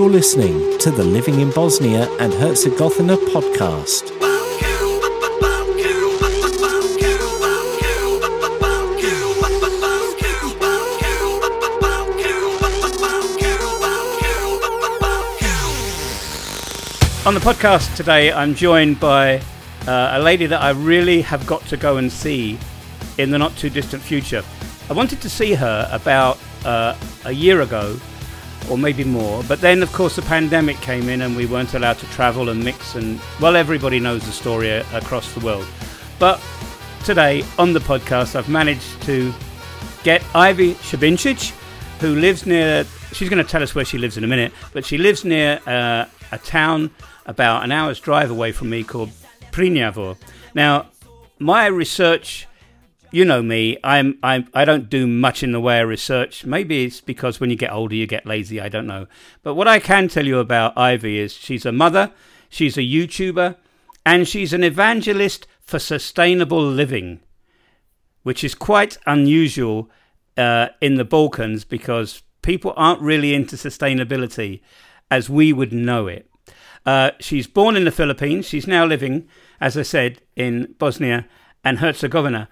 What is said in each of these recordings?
You're listening to the Living in Bosnia and Herzegovina podcast. On the podcast today, I'm joined by uh, a lady that I really have got to go and see in the not too distant future. I wanted to see her about uh, a year ago, or maybe more, but then, of course, the pandemic came in and we weren't allowed to travel and mix, and well, everybody knows the story across the world. But today, on the podcast, I've managed to get Ivy Sibincic, who lives near. She's going to tell us where she lives in a minute, but she lives near uh, a town about an hour's drive away from me called Prnjavor. Now, my research, you know me, I'm, I'm I don't do much in the way of research. Maybe it's because when you get older you get lazy. I don't know. But what I can tell you about Ivy is she's a mother, she's a YouTuber, and she's an evangelist for sustainable living, which is quite unusual uh, in the Balkans because people aren't really into sustainability as we would know it. Uh, she's born in the Philippines. She's now living, as I said, in Bosnia and Herzegovina.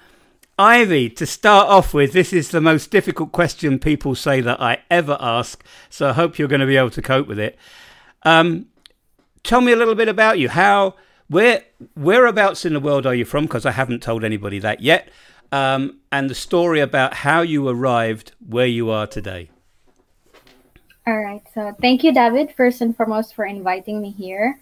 Ivy, to start off with, this is the most difficult question people say that I ever ask, so I hope you're going to be able to cope with it. Um, tell me a little bit about you. How, where, whereabouts in the world are you from? Because I haven't told anybody that yet. Um, and the story about how you arrived where you are today. All right. So thank you, David, first and foremost, for inviting me here.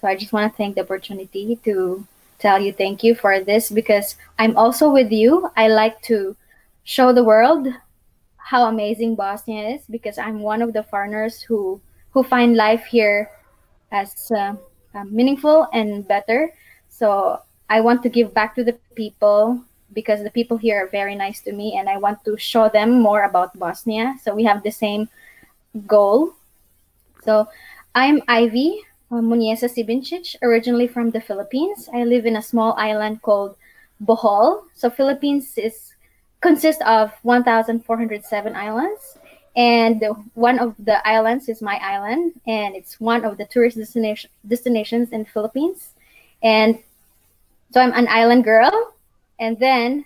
So I just want to thank the opportunity to tell you thank you for this because I'm also with you. I like to show the world how amazing Bosnia is because I'm one of the foreigners who who find life here as uh, uh, meaningful and better. So I want to give back to the people because the people here are very nice to me and I want to show them more about Bosnia. So we have the same goal. So I'm Ivy uh, Muniesa Sibincic, originally from the Philippines. I live in a small island called Bohol. So Philippines is consists of 1,407 islands, and one of the islands is my island, and it's one of the tourist destination destinations in Philippines. And so I'm an island girl, and then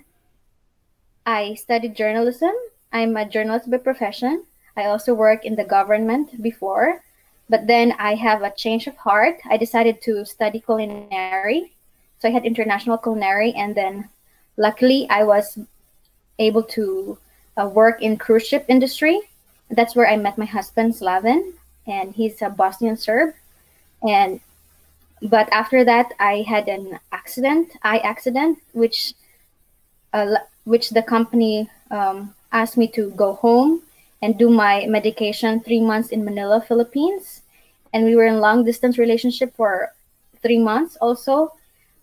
I studied journalism. I'm a journalist by profession. I also worked in the government before, but then I have a change of heart. I decided to study culinary. So I had international culinary, and then luckily I was able to uh, work in cruise ship industry. That's where I met my husband Slaven, and he's a Bosnian Serb. And but after that, I had an accident, eye accident, which uh, which the company um, asked me to go home and do my medication three months in Manila, Philippines. And we were in long distance relationship for three months also.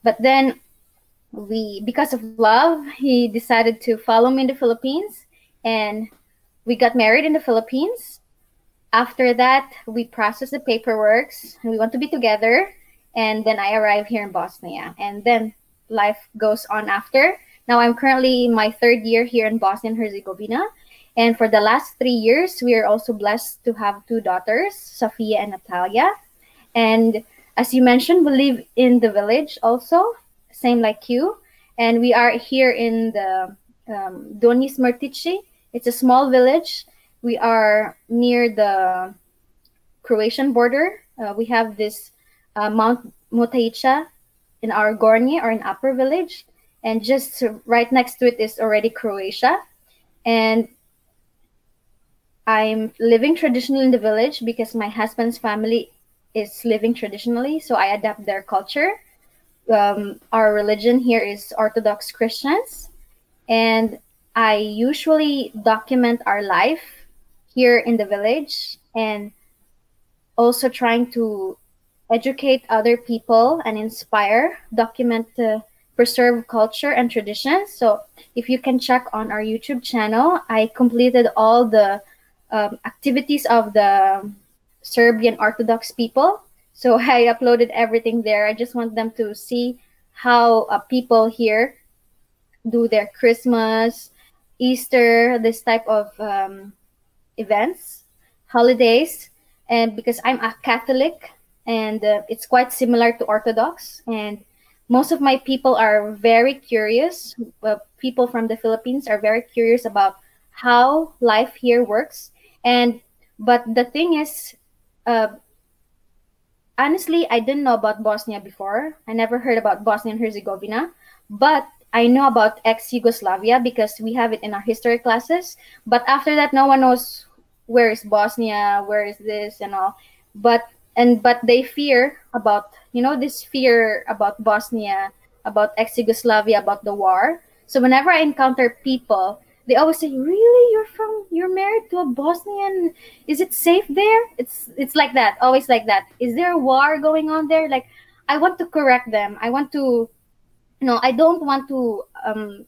But then we because of love, he decided to follow me in the Philippines and we got married in the Philippines. After that, we processed the paperwork and we want to be together. And then I arrived here in Bosnia. And then life goes on after. Now I'm currently my third year here in Bosnia and Herzegovina and for the last three years, we are also blessed to have two daughters, Sophia and Natalia. And as you mentioned, we live in the village also, same like you. And we are here in the um, Donji Smrtići. It's a small village. We are near the Croatian border. Uh, we have this uh, Mount Motajica in our Gornje or in Upper Village. And just right next to it is already Croatia. And I'm living traditionally in the village because my husband's family is living traditionally, so I adapt their culture. Um, our religion here is Orthodox Christians, and I usually document our life here in the village and also trying to educate other people and inspire, document, uh, preserve culture and traditions. So if you can check on our YouTube channel, I completed all the um, activities of the Serbian Orthodox people. So I uploaded everything there. I just want them to see how uh, people here do their Christmas, Easter, this type of um, events, holidays. and because I'm a Catholic, and uh, it's quite similar to Orthodox, and most of my people are very curious. Uh, people from the Philippines are very curious about how life here works, and but the thing is, uh, honestly, I didn't know about Bosnia before. I never heard about Bosnia and Herzegovina, but I know about ex Yugoslavia because we have it in our history classes. But after that, no one knows where is Bosnia, where is this, and all. But and but they fear about you know this fear about Bosnia, about ex Yugoslavia, about the war. So whenever I encounter people, they always say, "Really, you're from you're married to a Bosnian? Is it safe there?" It's it's like that, always like that. Is there a war going on there? Like I want to correct them. I want to no, I don't want to um,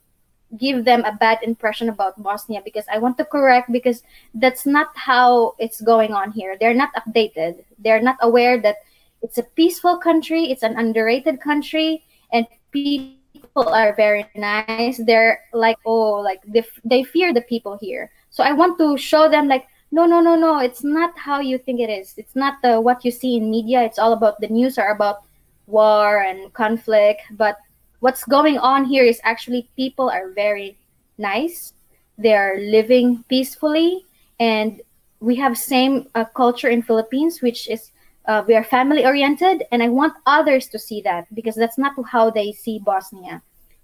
give them a bad impression about Bosnia because I want to correct because that's not how it's going on here. They're not updated. They're not aware that it's a peaceful country, it's an underrated country, and people are very nice. They're like, oh, like they, they fear the people here. So I want to show them like, no, no, no, no. It's not how you think it is. It's not the what you see in media. It's all about the news are about war and conflict, but what's going on here is actually people are very nice they are living peacefully and we have same uh, culture in philippines which is uh, we are family oriented and i want others to see that because that's not how they see bosnia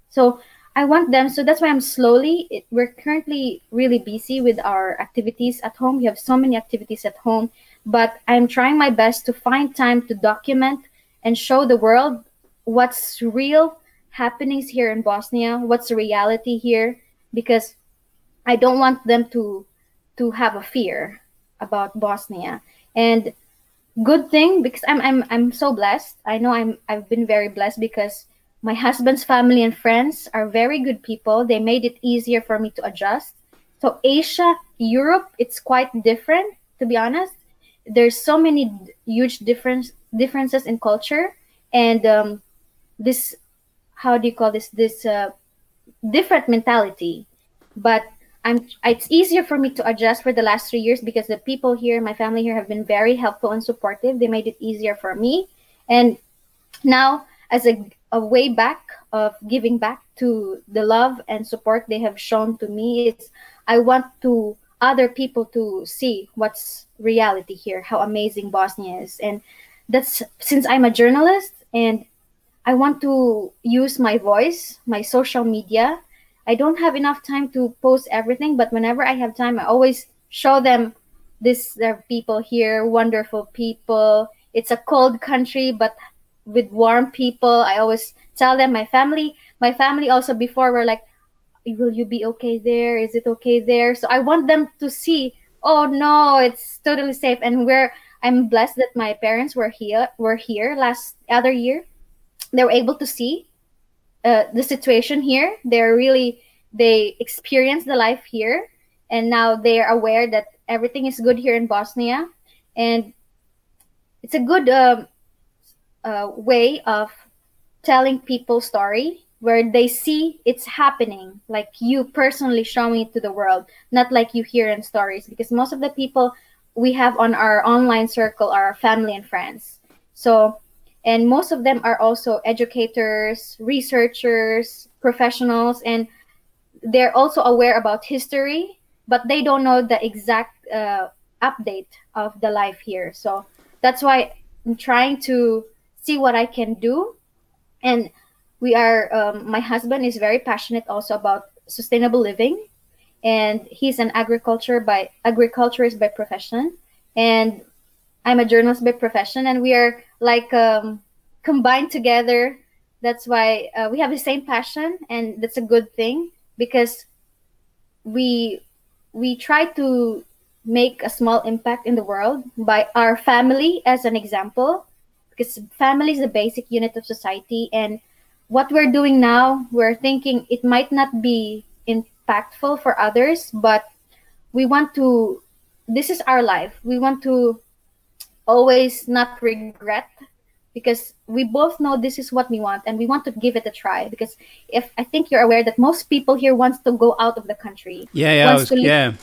so i want them so that's why i'm slowly it, we're currently really busy with our activities at home we have so many activities at home but i'm trying my best to find time to document and show the world what's real happenings here in Bosnia, what's the reality here, because I don't want them to to have a fear about Bosnia. And good thing because I'm I'm I'm so blessed. I know I'm I've been very blessed because my husband's family and friends are very good people. They made it easier for me to adjust. So Asia, Europe, it's quite different to be honest. There's so many huge difference differences in culture and um, this how do you call this this uh, different mentality but i'm it's easier for me to adjust for the last three years because the people here my family here have been very helpful and supportive they made it easier for me and now as a, a way back of giving back to the love and support they have shown to me is i want to other people to see what's reality here how amazing bosnia is and that's since i'm a journalist and I want to use my voice, my social media. I don't have enough time to post everything, but whenever I have time, I always show them this there are people here, wonderful people. It's a cold country, but with warm people. I always tell them my family, my family also before were like, will you be okay there? Is it okay there? So I want them to see, oh no, it's totally safe. And where I'm blessed that my parents were here were here last other year they were able to see uh, the situation here. They're really they experience the life here, and now they are aware that everything is good here in Bosnia, and it's a good uh, uh, way of telling people story where they see it's happening like you personally showing it to the world not like you hear in stories because most of the people we have on our online circle are family and friends so and most of them are also educators researchers professionals and they're also aware about history but they don't know the exact uh, update of the life here. So that's why i'm trying to see what i can do. And we are um, my husband is very passionate also about sustainable living. And he's an agriculture by agriculturist by profession. And i'm a journalist by profession and we are like um, combined together. That's why uh, we have the same passion, and that's a good thing because we we try to make a small impact in the world by our family as an example because family is the basic unit of society and what we're doing now we're thinking it might not be impactful for others but we want to this is our life we want to always not regret because we both know this is what we want and we want to give it a try because if i think you're aware that most people here wants to go out of the country yeah yeah was, yeah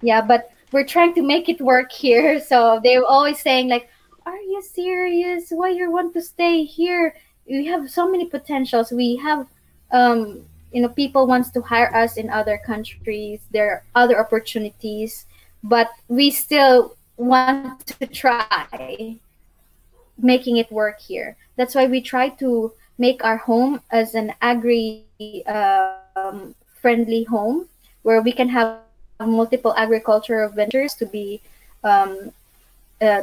yeah but we're trying to make it work here. So they're always saying like, "Are you serious? Why you want to stay here? We have so many potentials. We have, um, you know, people wants to hire us in other countries. There are other opportunities, but we still want to try making it work here. That's why we try to make our home as an agri um, friendly home where we can have multiple agricultural ventures to be um, uh,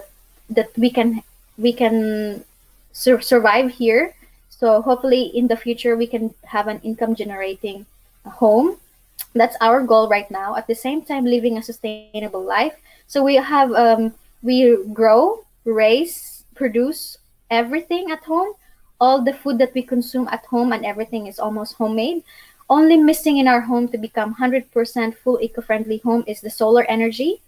that we can we can sur- survive here. So hopefully in the future we can have an income generating home. That's our goal right now. At the same time, living a sustainable life. So we have um, we grow, raise, produce everything at home. All the food that we consume at home and everything is almost homemade. Only missing in our home to become 100% full eco-friendly home is the solar energy.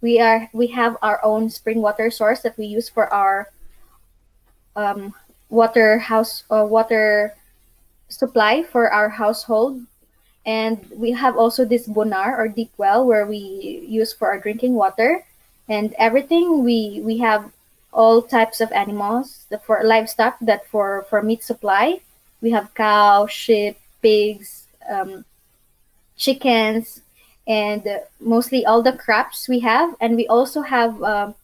We are we have our own spring water source that we use for our um, water house uh, water supply for our household and we have also this bonar or deep well where we use for our drinking water. And everything we we have all types of animals the, for livestock that for for meat supply. We have cow sheep pigs um, chickens and mostly all the crops we have. And we also have um,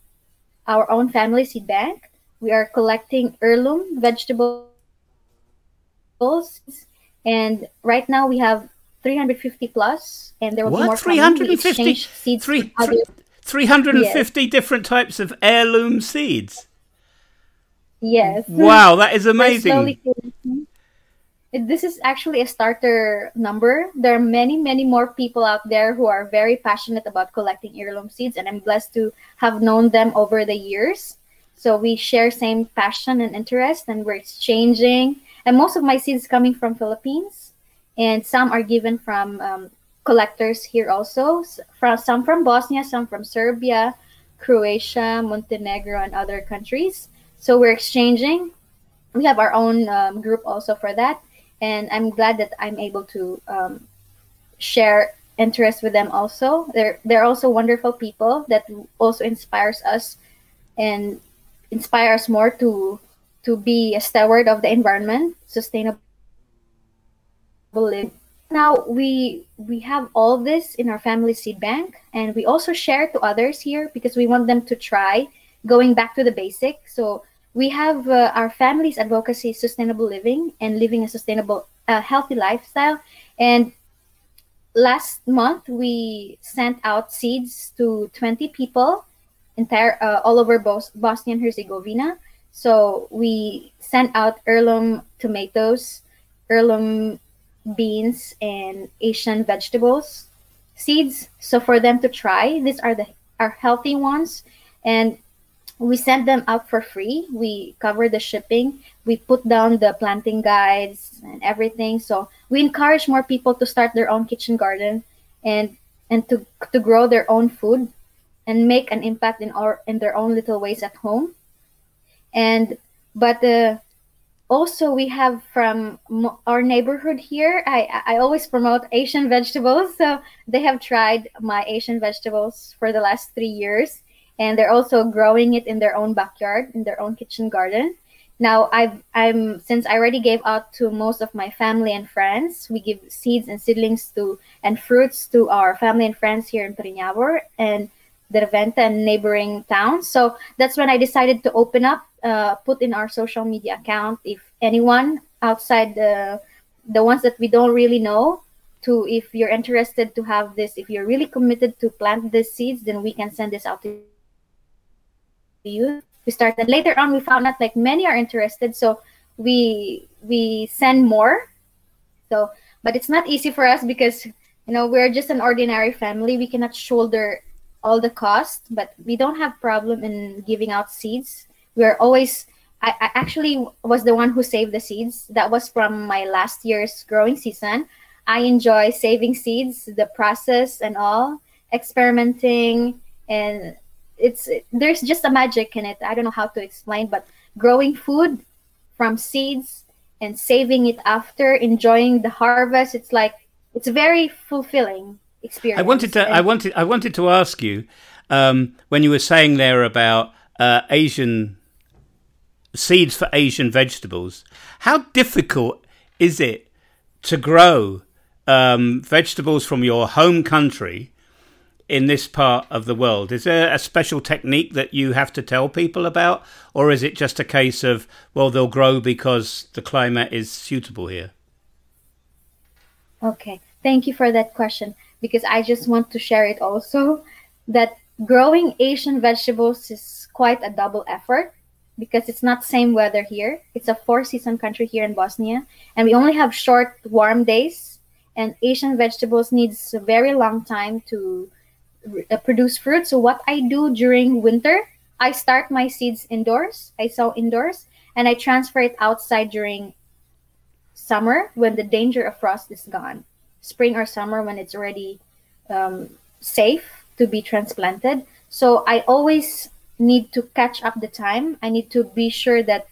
our own family seed bank. We are collecting heirloom vegetables. And right now we have 350 plus and there will what? be more 350 seeds Three, 350 yes. different types of heirloom seeds. Yes. Wow that is amazing. this is actually a starter number. There are many many more people out there who are very passionate about collecting heirloom seeds and i'm blessed to have known them over the years. So we share same passion and interest and we're exchanging. And most of my seeds coming from philippines and some are given from um, collectors here also. From some from bosnia some from serbia croatia montenegro and other countries. So we're exchanging. We have our own um, group also for that. And i'm glad that i'm able to um, share interest with them also. They're they're also wonderful people that also inspires us and inspire us more to to be a steward of the environment sustainable living now we we have all this in our family seed bank and we also share to others here because we want them to try going back to the basic. So we have uh, our family's advocacy sustainable living and living a sustainable uh, healthy lifestyle. And last month we sent out seeds to 20 people entire uh, all over Bos- bosnia and herzegovina. So we sent out heirloom tomatoes heirloom beans and asian vegetables seeds so for them to try these are the are healthy ones and we send them out for free. We cover the shipping. We put down the planting guides and everything. So we encourage more people to start their own kitchen garden and and to to grow their own food and make an impact in our in their own little ways at home. And but uh, also we have from our neighborhood here. I I always promote Asian vegetables. So they have tried my Asian vegetables for the last three years and they're also growing it in their own backyard in their own kitchen garden now i've i'm since i already gave out to most of my family and friends we give seeds and seedlings to and fruits to our family and friends here in Prnjavor and Derventa and neighboring towns so that's when i decided to open up uh, put in our social media account if anyone outside the the ones that we don't really know to if you're interested to have this if you're really committed to plant these seeds then we can send this out to you We started later on. We found out like many are interested, so we we send more. So, but it's not easy for us because you know we're just an ordinary family. We cannot shoulder all the cost, but we don't have problem in giving out seeds. We're always I, I, actually was the one who saved the seeds. That was from my last year's growing season. I enjoy saving seeds, the process and all, experimenting and it's there's just a magic in it. I don't know how to explain, but growing food from seeds and saving it after, enjoying the harvest, it's like it's very fulfilling. Experience. I wanted to. I wanted. I wanted to ask you um, when you were saying there about uh, Asian seeds for Asian vegetables. How difficult is it to grow um, vegetables from your home country in this part of the world? Is there a special technique that you have to tell people about, or is it just a case of well, they'll grow because the climate is suitable here? Okay, thank you for that question because I just want to share it also that growing Asian vegetables is quite a double effort because it's not same weather here. It's a four season country here in Bosnia and we only have short warm days and Asian vegetables needs a very long time to uh, produce fruit. So what I do during winter, I start my seeds indoors. I sow indoors and I transfer it outside during summer when the danger of frost is gone. Spring or summer when it's already um, safe to be transplanted. So I always need to catch up the time. I need to be sure that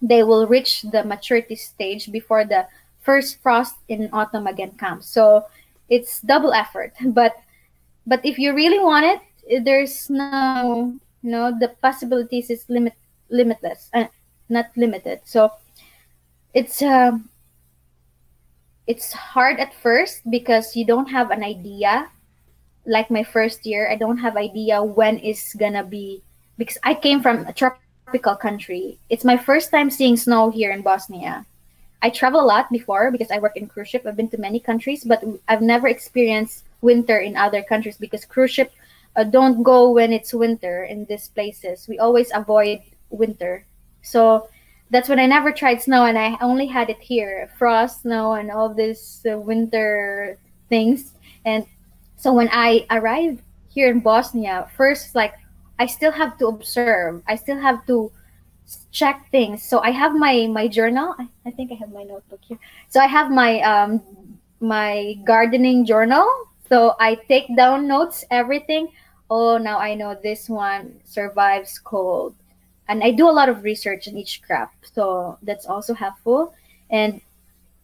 they will reach the maturity stage before the first frost in autumn again comes. So it's double effort. But but if you really want it, there's no know the possibilities is limit limitless, uh, not limited. So it's uh, it's hard at first because you don't have an idea like my first year i don't have idea when is gonna be because i came from a tropical country. It's my first time seeing snow here in bosnia. I travel a lot before because i work in cruise ship. I've been to many countries but i've never experienced winter in other countries because cruise ship uh, don't go when it's winter in these places. We always avoid winter. So that's when I never tried snow, and I only had it here, frost, snow, and all these uh, winter things. And so when I arrived here in Bosnia, first like I still have to observe. I still have to check things. So I have my my journal. I, I think I have my notebook here. So I have my um my gardening journal. So I take down notes, everything. Oh, now I know this one survives cold and I do a lot of research in each crop, so that's also helpful. And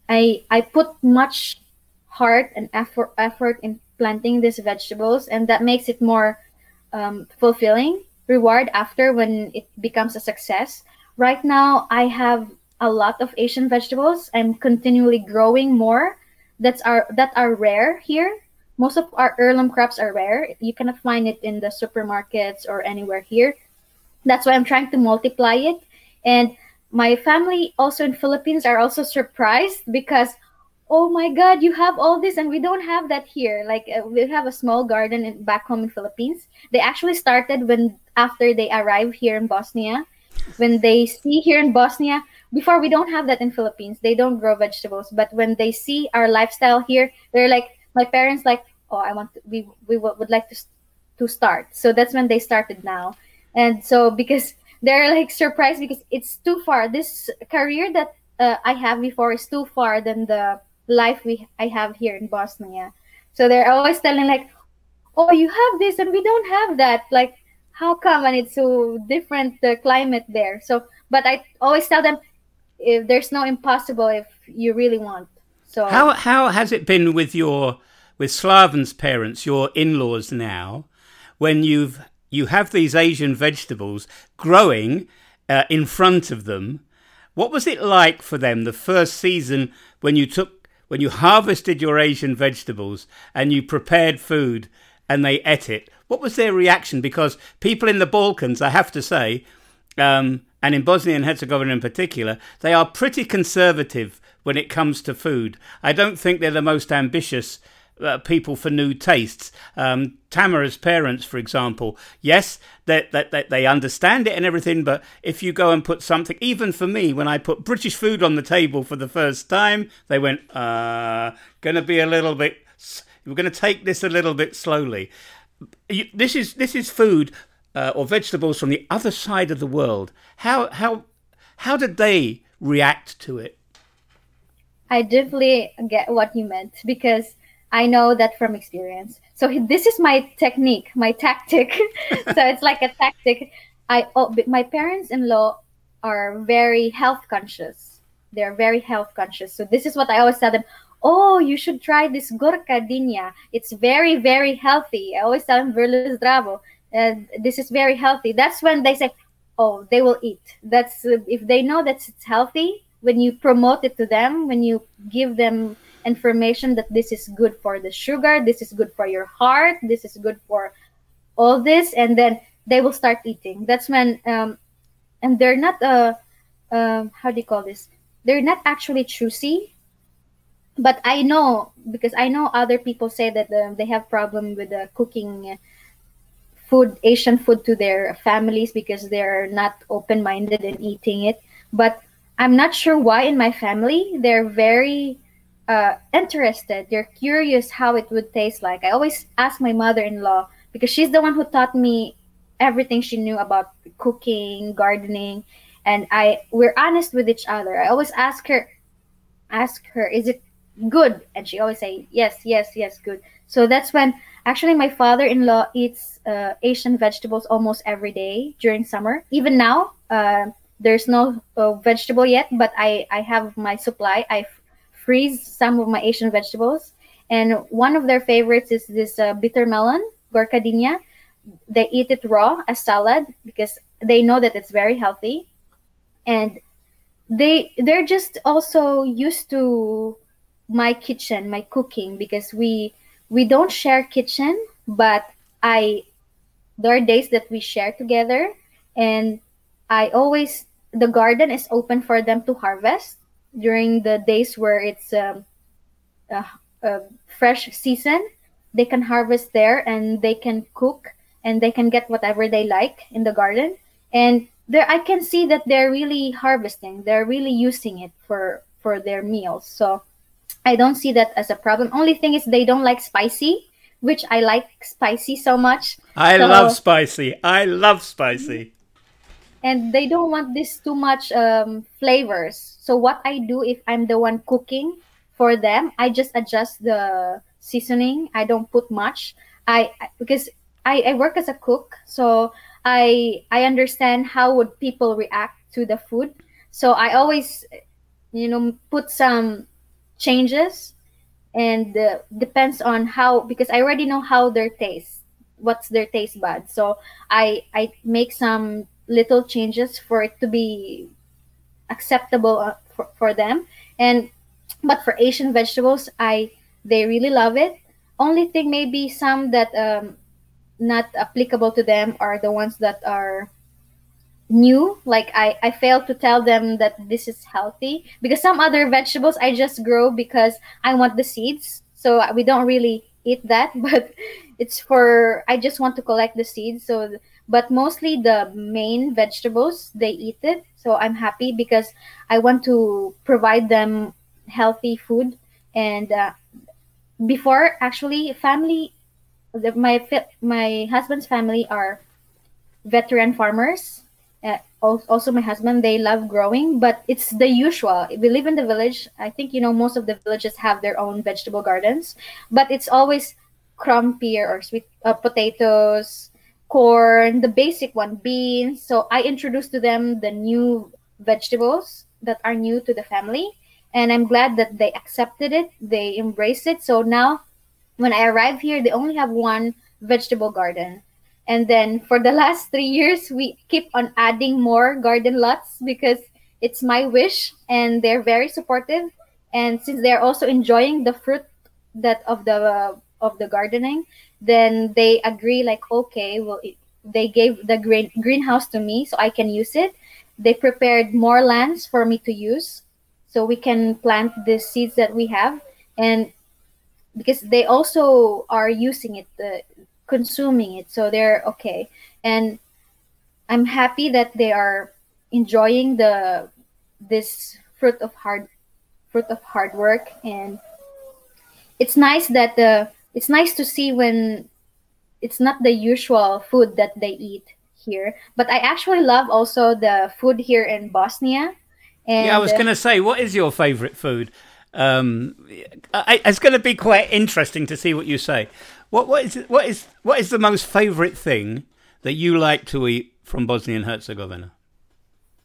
I I put much heart and effort effort in planting these vegetables, and that makes it more um, fulfilling reward after when it becomes a success. Right now, I have a lot of Asian vegetables. I'm continually growing more. That's are that are rare here. Most of our heirloom crops are rare. You cannot find it in the supermarkets or anywhere here that's why i'm trying to multiply it. And my family also in philippines are also surprised because oh my god you have all this and we don't have that here. Like uh, we have a small garden in, back home in philippines. They actually started when after they arrive here in bosnia. When they see here in bosnia before we don't have that in philippines. They don't grow vegetables. But when they see our lifestyle here they're like my parents like oh i want to, we we would like to to start. So that's when they started now and so because they're like surprised because it's too far. This career that uh, i have before is too far than the life we i have here in bosnia. So they're always telling like oh you have this and we don't have that. Like how come? And it's so different the climate there. So but i always tell them if there's no impossible if you really want. So how how has it been with your with slaven's parents your in-laws now when you've you have these Asian vegetables growing uh, in front of them. What was it like for them the first season when you took when you harvested your Asian vegetables and you prepared food and they ate it? What was their reaction? Because people in the Balkans, I have to say, um, and in Bosnia and Herzegovina in particular, they are pretty conservative when it comes to food. I don't think they're the most ambitious uh, people for new tastes. Um, Tamara's parents, for example, yes, that they, they, they, understand it and everything, but if you go and put something, even for me, when I put British food on the table for the first time, they went, uh, to be a little bit, we're to take this a little bit slowly. This is this is food uh, or vegetables from the other side of the world. How how how did they react to it? I definitely get what you meant because I know that from experience. So this is my technique, my tactic. so it's like a tactic. I oh, my parents-in-law are very health conscious. They're very health conscious. So this is what I always tell them. oh, you should try this gorkadinya. It's very, very healthy. I always tell them verle zdravo. Uh, this is very healthy. That's when they say, oh, they will eat. That's uh, if they know that it's healthy. When you promote it to them, when you give them information that this is good for the sugar, this is good for your heart, this is good for all this, and then they will start eating. That's when, um, and they're not uh, uh, how do you call this? They're not actually choosy but I know because I know other people say that uh, they have problem with uh, cooking food, Asian food to their families because they're not open minded in eating it. But I'm not sure why in my family they're very uh, interested. They're curious how it would taste like. I always ask my mother in law because she's the one who taught me everything she knew about cooking, gardening, and I we're honest with each other. I always ask her ask her, is it good and she always say yes yes yes good so that's when actually my father-in-law eats uh, asian vegetables almost every day during summer even now uh, there's no uh, vegetable yet but i i have my supply I f- freeze some of my asian vegetables. And one of their favorites is this uh, bitter melon gorkadinya they eat it raw as salad because they know that it's very healthy. And they they're just also used to my kitchen, my cooking because we we don't share kitchen, but I there are days that we share together. And I always the garden is open for them to harvest during the days where it's um, a, a fresh season. They can harvest there and they can cook and they can get whatever they like in the garden. And there I can see that they're really harvesting. They're really using it for for their meals. So I don't see that as a problem. Only thing is they don't like spicy, which I like spicy so much. I so, love spicy. I love spicy. And they don't want this too much um, flavors. So what I do if I'm the one cooking for them, I just adjust the seasoning. I don't put much. I because I, I work as a cook, so I I understand how would people react to the food. So I always you know put some changes and uh, depends on how because I already know how their taste what's their taste bud so I I make some little changes for it to be acceptable uh, for, for them. And but for Asian vegetables I they really love it. Only thing maybe some that um not applicable to them are the ones that are new. Like i i failed to tell them that this is healthy because some other vegetables i just grow because i want the seeds. So we don't really eat that but it's for i just want to collect the seeds. So but mostly the main vegetables they eat it. So i'm happy because i want to provide them healthy food. And uh, before actually family the, my my husband's family are veteran farmers. Uh, also my husband they love growing but it's the usual. We live in the village. I think you know most of the villages have their own vegetable gardens but it's always crumpy or sweet uh, potatoes corn the basic one beans. So i introduced to them the new vegetables that are new to the family and i'm glad that they accepted it they embraced it. So now when i arrive here they only have one vegetable garden. And then for the last three years, we keep on adding more garden lots because it's my wish and they're very supportive. And since they're also enjoying the fruit that of the uh, of the gardening, then they agree like, okay, well, it, they gave the green greenhouse to me so I can use it. They prepared more lands for me to use so we can plant the seeds that we have. And because they also are using it uh, consuming it so they're okay. And i'm happy that they are enjoying the this fruit of hard fruit of hard work. And it's nice that the it's nice to see when it's not the usual food that they eat here but i actually love also the food here in bosnia and yeah i was going to say what is your favorite food um, I, it's going to be quite interesting to see what you say what what is what is what is the most favourite thing that you like to eat from Bosnia and Herzegovina?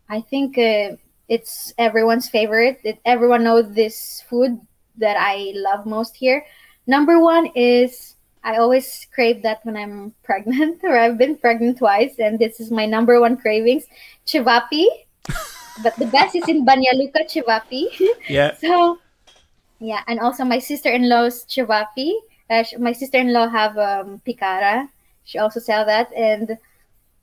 I think uh, it's everyone's favorite. It, everyone knows this food, that I love most here. Number one is I always crave that when I'm pregnant, or I've been pregnant twice, and this is my number one cravings: chivapi. but the best is in Banja Luka chivapi. Yeah. so, yeah, and also my sister-in-law's chivapi. Uh, my sister-in-law have um, picara. She also sell that, and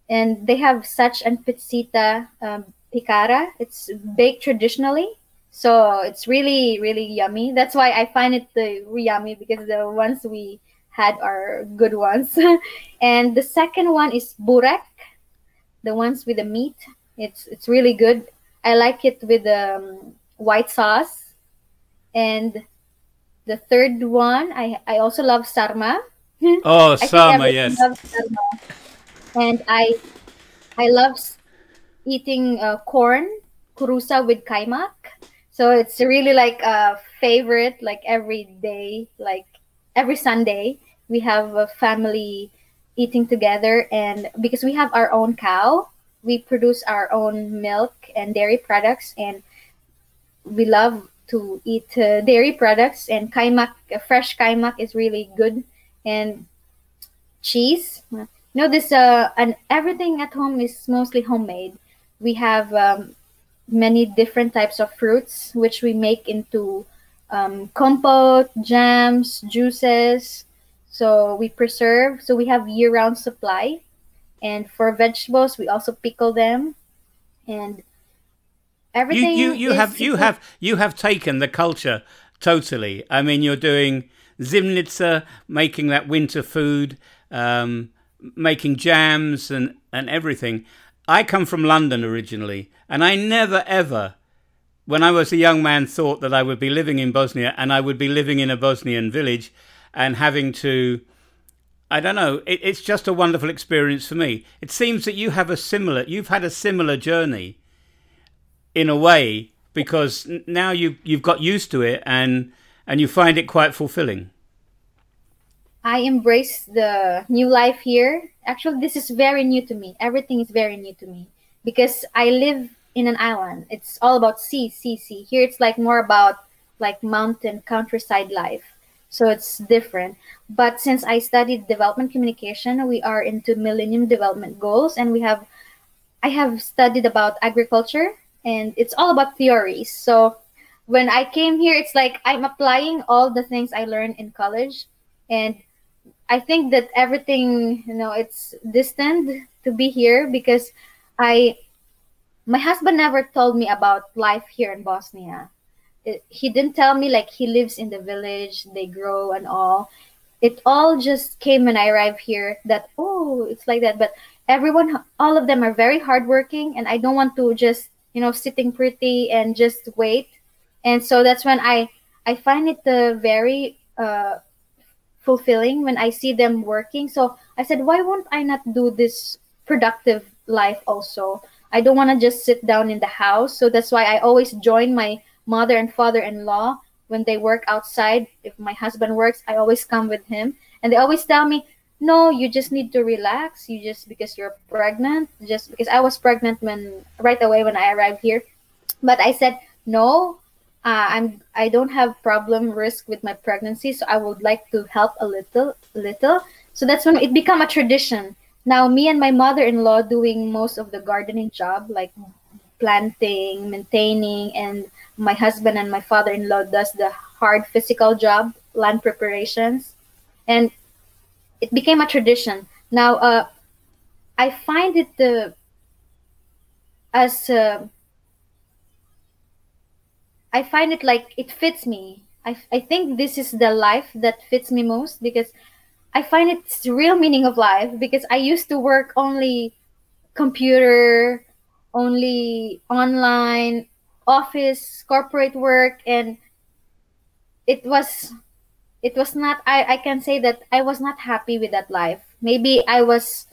and they have such an pizzita um, picara. It's baked traditionally, so it's really really yummy. That's why I find it the yummy because the ones we had are good ones. and the second one is burek, the ones with the meat. It's it's really good. I like it with um, white sauce. And the third one, I I also love sarma. Oh, think yes. sarma. And I I love eating uh, corn kurusa with kaimak. So it's really like a favorite. Like every day, like every Sunday, we have a family eating together, and because we have our own cow, we produce our own milk and dairy products, and we love to eat uh, dairy products. And kaimak, uh, fresh kaimak, is really good, and cheese. You know this, uh, and everything at home is mostly homemade. We have um, many different types of fruits, which we make into um, compote, jams, juices. So we preserve. So we have year-round supply. And for vegetables, we also pickle them, and everything. you, you is- have you have you have taken the culture totally. I mean, you're doing zimnitsa, making that winter food, um, making jams and and everything. I come from London originally, and I never ever, when I was a young man, thought that I would be living in Bosnia and I would be living in a Bosnian village and having to. I don't know. It, it's just a wonderful experience for me. It seems that you have a similar. You've had a similar journey in a way because now you you've got used to it and and you find it quite fulfilling. I embrace the new life here. Actually, this is very new to me. Everything is very new to me because I live in an island. It's all about sea, sea, sea. Here it's like more about like mountain countryside life. So it's different. But since I studied development communication, we are into millennium development goals and we have I have studied about agriculture and it's all about theories. So when I came here, it's like I'm applying all the things I learned in college and I think that everything, you know, it's distant to be here because I, my husband never told me about life here in Bosnia. It, he didn't tell me like he lives in the village, they grow and all. It all just came when I arrived here that, oh, it's like that. But everyone, all of them are very hardworking and I don't want to just, you know, sitting pretty and just wait. And so that's when I, I find it uh, very, uh, fulfilling when I see them working. So I said, why won't I not do this productive life also? I don't want to just sit down in the house. So that's why I always join my mother and father in law when they work outside. If my husband works, I always come with him. And they always tell me, no, you just need to relax. You just, because you're pregnant, just because I was pregnant when, right away when I arrived here. But I said, no, uh, I'm I don't have problem risk with my pregnancy, so I would like to help a little, little. So that's when it become a tradition. Now me and my mother-in-law doing most of the gardening job, like planting, maintaining, and my husband and my father-in-law does the hard physical job, land preparations, and it became a tradition. Now, uh, I find it the as uh, I find it like it fits me. I, I think this is the life that fits me most because I find it's the real meaning of life because I used to work only computer, only online, office, corporate work and it was it was not I, I can say that I was not happy with that life. Maybe I was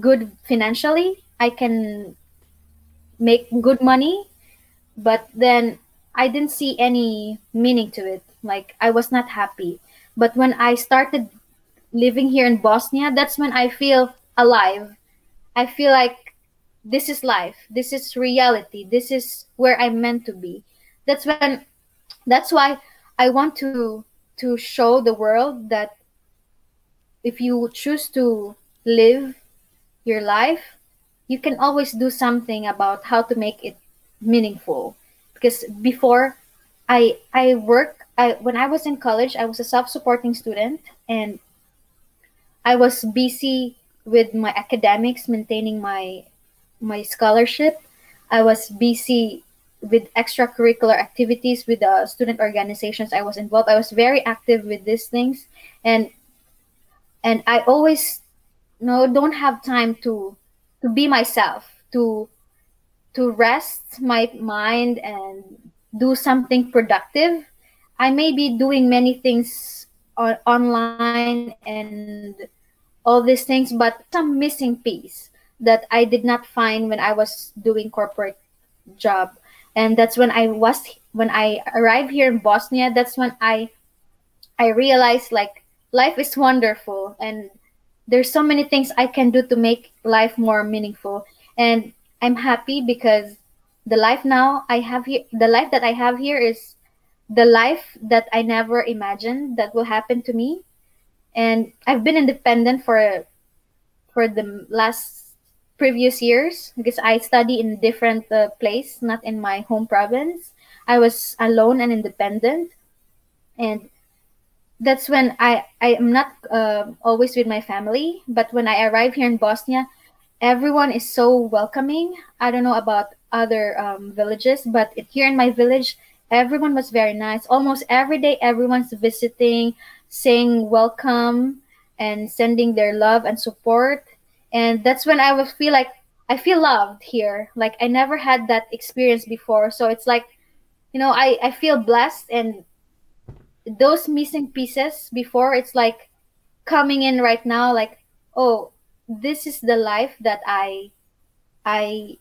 good financially. I can make good money but then I didn't see any meaning to it. Like I was not happy. But when I started living here in Bosnia, that's when I feel alive. I feel like this is life. This is reality. This is where I'm meant to be. That's when that's why I want to to show the world that if you choose to live your life, you can always do something about how to make it meaningful. Because before I I work I when I was in college, I was a self-supporting student and I was busy with my academics, maintaining my my scholarship. I was busy with extracurricular activities with the student organizations I was involved. I was very active with these things, and and I always you know don't have time to to be myself to to rest my mind and do something productive. I may be doing many things on, online and all these things, but some missing piece that I did not find when I was doing corporate job. And that's when I was when I arrived here in Bosnia, that's when I I realized like life is wonderful and there's so many things I can do to make life more meaningful. And I'm happy because the life now I have here the life that I have here is the life that I never imagined that will happen to me and I've been independent for for the last previous years because I study in a different uh, place, not in my home province. I was alone and independent, and that's when I I am not uh, always with my family. But when I arrive here in Bosnia, everyone is so welcoming. I don't know about other um, villages, but here in my village, everyone was very nice. Almost every day, everyone's visiting saying welcome and sending their love and support. And that's when I would feel like I feel loved here. Like I never had that experience before. So it's like, you know, I, I feel blessed and those missing pieces before it's like coming in right now like oh this is the life that i i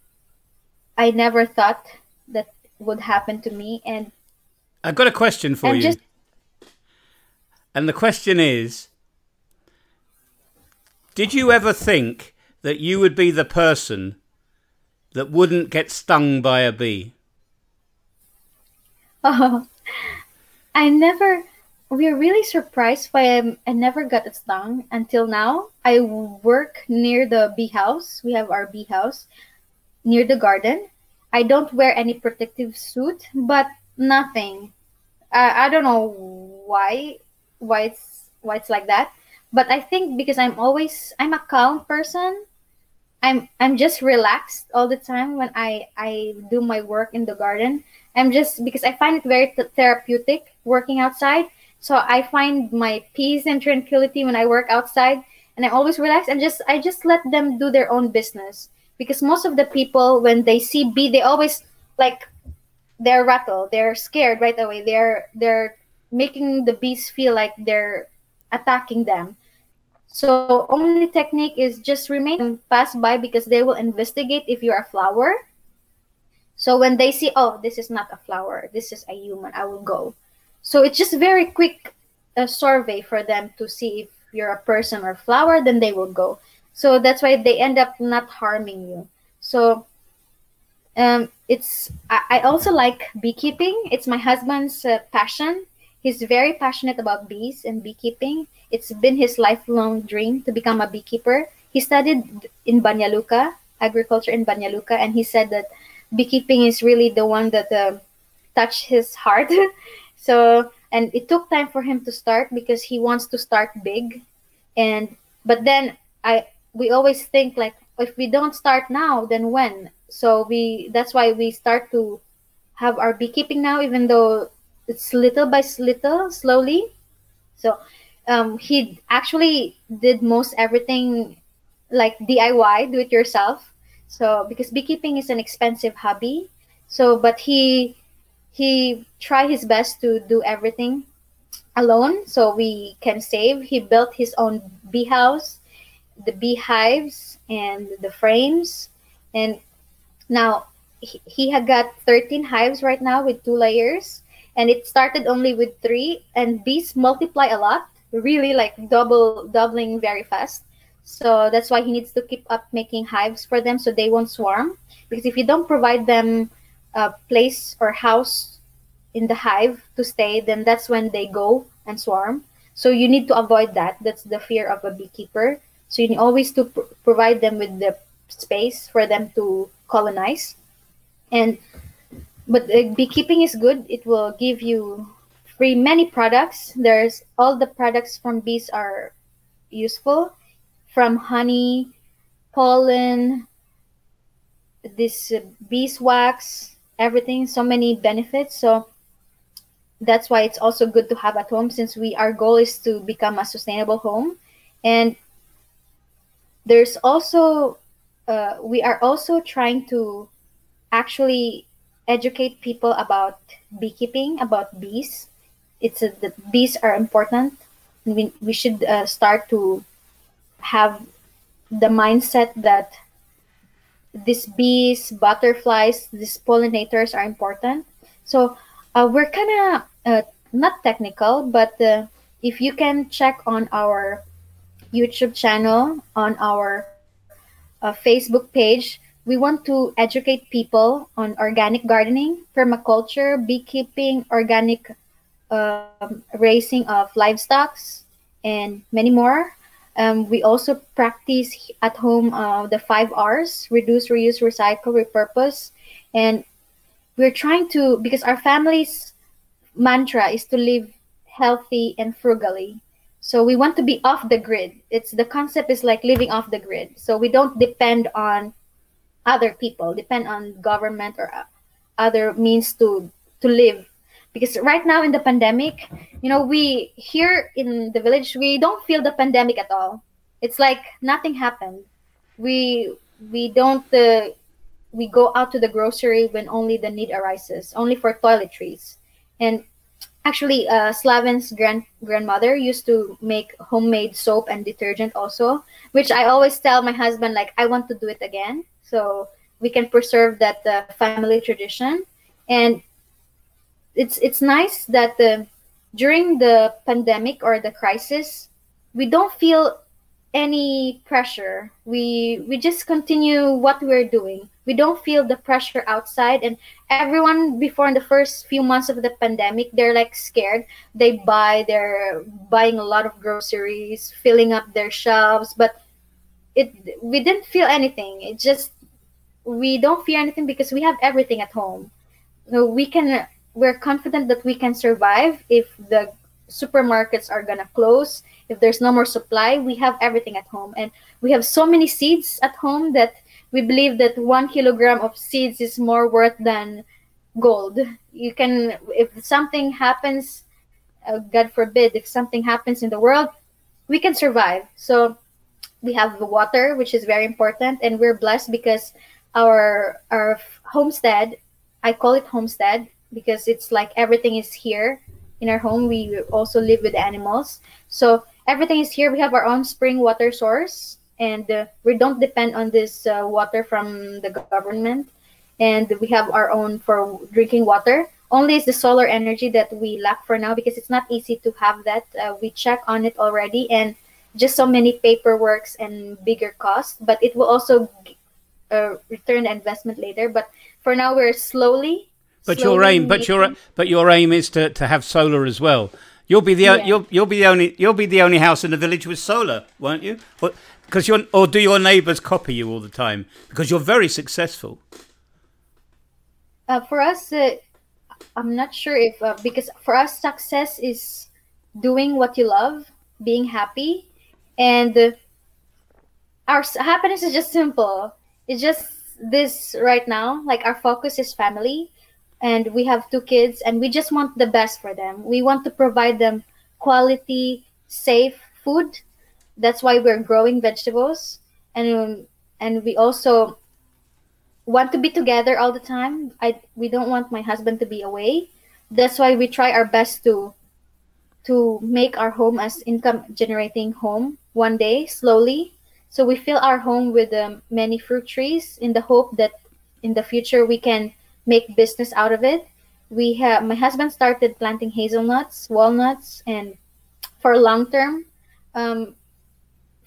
i never thought that would happen to me and i've got a question for you just, and the question is Did you ever think that you would be the person that wouldn't get stung by a bee? Oh, I never. We're really surprised why I, I never got a stung until now. I work near the bee house. We have our bee house near the garden. I don't wear any protective suit, but nothing. I, I don't know why why it's why it's like that but i think because i'm always i'm a calm person i'm i'm just relaxed all the time when i i do my work in the garden i'm just because i find it very th- therapeutic working outside so i find my peace and tranquility when i work outside and i always relax and just i just let them do their own business because most of the people when they see bee they always like they're rattled they're scared right away they're they're making the bees feel like they're attacking them. So only technique is just remain pass by because they will investigate if you're a flower. So when they see, oh, this is not a flower, this is a human, I will go. So it's just very quick a survey for them to see if you're a person or flower, then they will go. So that's why they end up not harming you. So um, it's I, I also like beekeeping. It's my husband's uh, passion He's very passionate about bees and beekeeping. It's been his lifelong dream to become a beekeeper. He studied in Banja Luka, agriculture in Banja Luka, and he said that beekeeping is really the one that uh, touched his heart. so, and it took time for him to start because he wants to start big. And but then I we always think like if we don't start now, then when? So we that's why we start to have our beekeeping now, even though it's little by little, slowly. So um, he actually did most everything like DIY, do it yourself. So because beekeeping is an expensive hobby, so but he he tried his best to do everything alone so we can save. He built his own bee house, the beehives and the frames, and now he, he had got 13 hives right now with two layers and it started only with three and bees multiply a lot really like double doubling very fast so that's why he needs to keep up making hives for them so they won't swarm because if you don't provide them a place or house in the hive to stay, then that's when they go and swarm. So you need to avoid that. That's the fear of a beekeeper. So you need always to pr- provide them with the space for them to colonize. And but beekeeping is good. It will give you free many products. There's all the products from bees are useful, from honey, pollen, this uh, beeswax, everything. So many benefits. So that's why it's also good to have at home since we our goal is to become a sustainable home and there's also uh, we are also trying to actually educate people about beekeeping about bees it's a, the bees are important we, we should uh, start to have the mindset that these bees butterflies these pollinators are important so uh, we're kind of uh, not technical, but uh, if you can check on our YouTube channel, on our uh, Facebook page, we want to educate people on organic gardening, permaculture, beekeeping, organic um, raising of livestock, and many more. Um, we also practice at home uh, the five R's reduce, reuse, recycle, repurpose. And we're trying to because our family's mantra is to live healthy and frugally. So we want to be off the grid. It's the concept is like living off the grid. So we don't depend on other people. Depend on government or other means to to live because right now in the pandemic you know we here in the village we don't feel the pandemic at all it's like nothing happened we we don't uh, we go out to the grocery when only the need arises, only for toiletries. And actually, uh, Slaven's grand grandmother used to make homemade soap and detergent also, which I always tell my husband like I want to do it again, so we can preserve that uh, family tradition. And it's it's nice that the during the pandemic or the crisis, we don't feel any pressure. We we just continue what we're doing. We don't feel the pressure outside. And everyone before in the first few months of the pandemic they're like scared. They buy they're buying a lot of groceries filling up their shelves. But it we didn't feel anything. It just we don't fear anything because we have everything at home. So we can we're confident that we can survive if the supermarkets are gonna close if there's no more supply we have everything at home and we have so many seeds at home that we believe that one kilogram of seeds is more worth than gold. You can, if something happens, uh, God forbid, if something happens in the world, we can survive. So we have the water, which is very important, and we're blessed because our our homestead, I call it homestead because it's like everything is here in our home. We also live with animals, so everything is here. We have our own spring water source and uh, we don't depend on this uh, water from the government. And we have our own for drinking water. Only is the solar energy that we lack for now because it's not easy to have that. Uh, we check on it already and just so many paperworks and bigger costs but it will also uh, return investment later. But for now we're slowly but your aim but your but your aim is to, to have solar as well You'll be the yeah. you'll you'll be the only you'll be the only house in the village with solar, won't you? Because you're, or do your neighbours copy you all the time? Because you're very successful. Uh, for us, uh, I'm not sure if uh, because for us, success is doing what you love, being happy, and uh, our happiness is just simple. It's just this right now. Like our focus is family, and we have two kids, and we just want the best for them. We want to provide them quality, safe food. That's why we're growing vegetables. And and we also want to be together all the time. I we don't want my husband to be away. That's why we try our best to to make our home as income generating home one day slowly. So we fill our home with um, many fruit trees in the hope that in the future we can make business out of it we have my husband started planting hazelnuts walnuts and for long term um,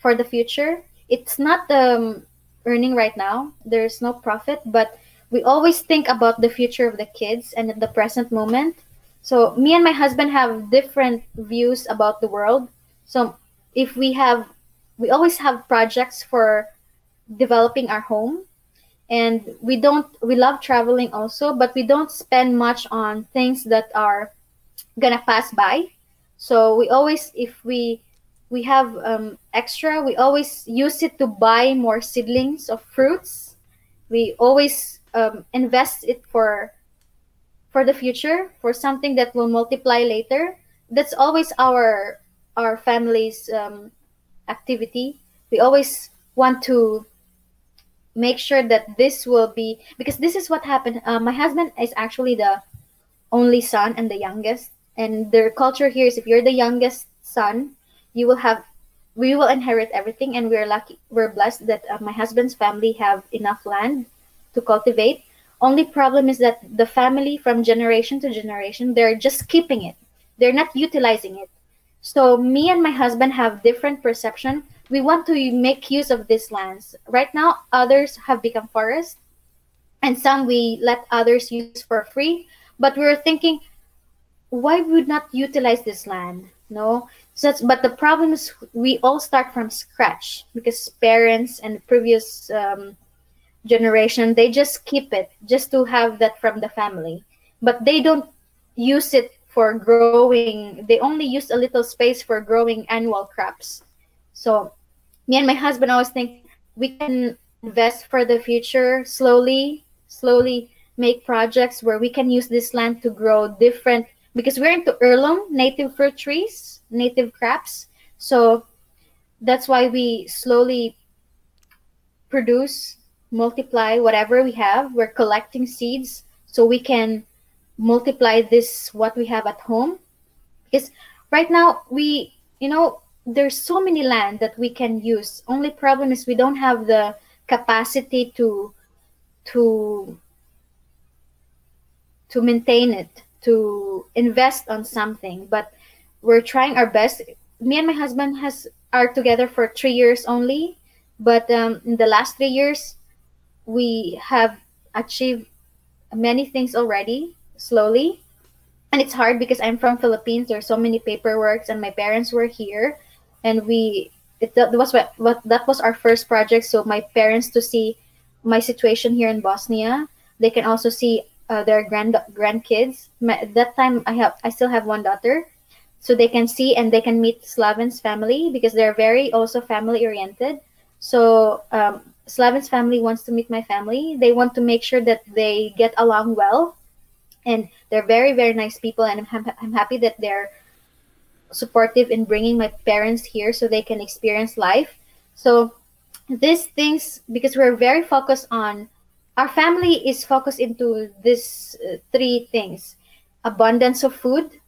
for the future. It's not um, earning right now. There's no profit, but we always think about the future of the kids and the present moment. So me and my husband have different views about the world. So if we have, we always have projects for developing our home and we don't we love traveling also but we don't spend much on things that are gonna pass by. So we always if we we have um, extra we always use it to buy more seedlings of fruits. We always um, invest it for for the future for something that will multiply later. That's always our our family's um, activity. We always want to make sure that this will be because this is what happened. Uh, my husband is actually the only son and the youngest. And their culture here is if you're the youngest son you will have we will inherit everything. And we're lucky we're blessed that uh, my husband's family have enough land to cultivate. Only problem is that the family from generation to generation they're just keeping it. They're not utilizing it. So me and my husband have different perception we want to make use of these lands. Right now others have become forests, and some we let others use for free. But we were thinking why would not utilize this land no? So but the problem is we all start from scratch because parents and previous um, generation they just keep it just to have that from the family. But they don't use it for growing. They only use a little space for growing annual crops. So me and my husband always think we can invest for the future slowly slowly make projects where we can use this land to grow different because we're into heirloom native fruit trees native crops so that's why we slowly produce multiply whatever we have. We're collecting seeds so we can multiply this what we have at home. Because right now we you know there's so many land that we can use. Only problem is we don't have the capacity to to to maintain it, to invest on something. But we're trying our best. Me and my husband has are together for three years only, but um, in the last three years, we have achieved many things already slowly and it's hard because i'm from philippines there's so many paperworks and my parents were here and we it that was what, that was our first project. So my parents to see my situation here in bosnia. They can also see uh, their grand grandkids. My, at that time i have i still have one daughter. So they can see and they can meet slaven's family because they're very also family oriented. So um, Slaven's family wants to meet my family. They want to make sure that they get along well, and they're very very nice people. And I'm I'm happy that they're supportive in bringing my parents here so they can experience life. So these things because we're very focused on our family is focused into these uh, three things: abundance of food,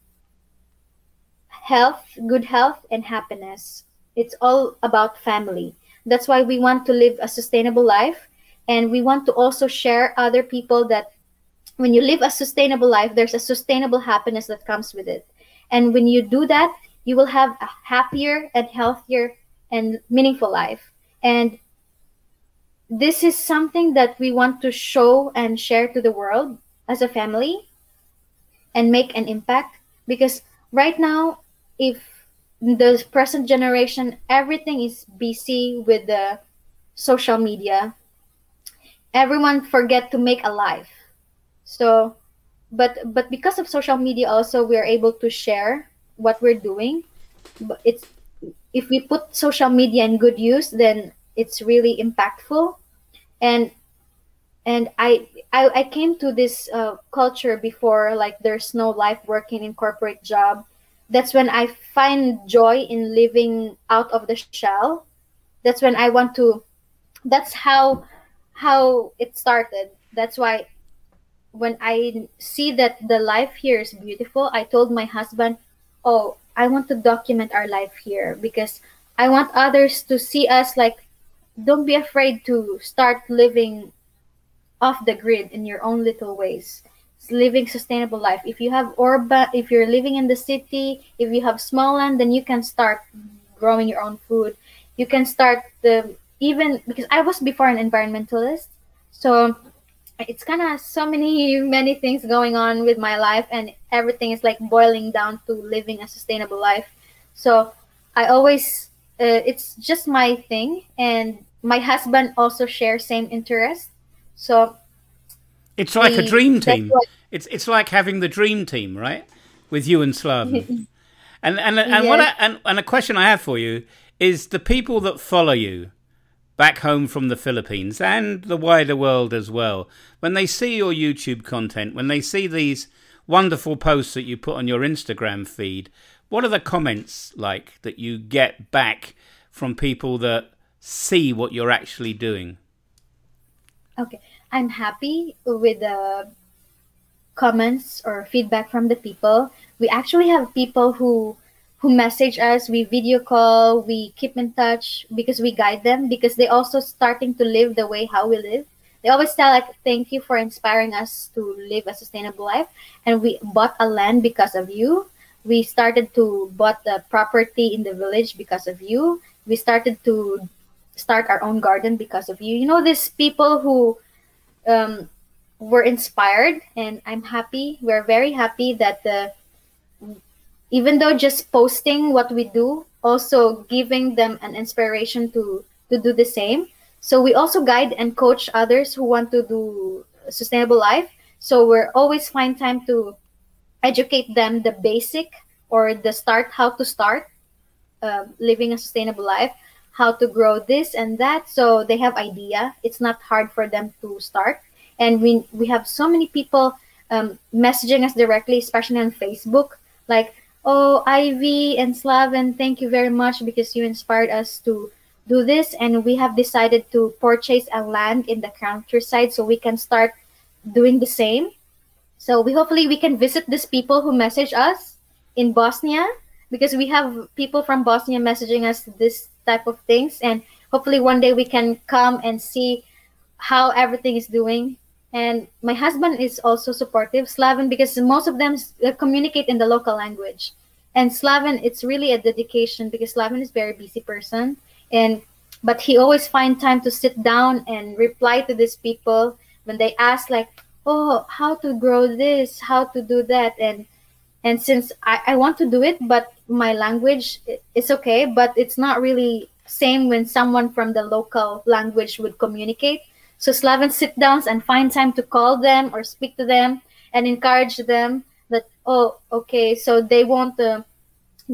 health, good health, and happiness. It's all about family that's why we want to live a sustainable life. And we want to also share other people that when you live a sustainable life, there's a sustainable happiness that comes with it. And when you do that, you will have a happier and healthier and meaningful life. And this is something that we want to show and share to the world as a family and make an impact because right now if the present generation everything is busy with the social media everyone forget to make a life so but but because of social media also we are able to share what we're doing but it's if we put social media in good use then it's really impactful and and i i, I came to this uh, culture before like there's no life working in corporate job that's when I find joy in living out of the shell. That's when I want to that's how how it started. That's why when I see that the life here is beautiful, I told my husband, "Oh, I want to document our life here because I want others to see us like don't be afraid to start living off the grid in your own little ways. Living sustainable life. If you have urban if you're living in the city if you have small land then you can start growing your own food. You can start the even because i was before an environmentalist so it's kind of so many many things going on with my life and everything is like boiling down to living a sustainable life. So i always uh, it's just my thing and my husband also shares same interest. So it's like a dream team. what- it's it's like having the dream team right? With you and Slaven and and and what I, and, and a question i have for you is the people that follow you back home from the Philippines and the wider world as well, when they see your YouTube content, when they see these wonderful posts that you put on your Instagram feed, what are the comments like that you get back from people that see what you're actually doing? Okay, I'm happy with the comments or feedback from the people. We actually have people who who message us, we video call, we keep in touch because we guide them because they also starting to live the way how we live. They always tell like thank you for inspiring us to live a sustainable life and we bought a land because of you. We started to bought the property in the village because of you. We started to start our own garden because of you. You know, these people who um, were inspired, and I'm happy. We're very happy that the even though just posting what we do, also giving them an inspiration to to do the same. So we also guide and coach others who want to do sustainable life. So we're always find time to educate them the basic or the start how to start uh, living a sustainable life how to grow this and that so they have idea it's not hard for them to start and we we have so many people um, messaging us directly especially on facebook like oh ivy and slaven thank you very much because you inspired us to do this. And we have decided to purchase a land in the countryside so we can start doing the same. So we hopefully we can visit these people who message us in Bosnia because we have people from Bosnia messaging us this type of things. And hopefully one day we can come and see how everything is doing and my husband is also supportive Slaven because most of them uh, communicate in the local language. And Slaven it's really a dedication because Slaven is very busy person. And but he always find time to sit down and reply to these people when they ask like oh how to grow this? How to do that? And and since I, I want to do it but my language is okay but it's not really same when someone from the local language would communicate so slaven sit downs and find time to call them or speak to them and encourage them that oh okay so they won't uh,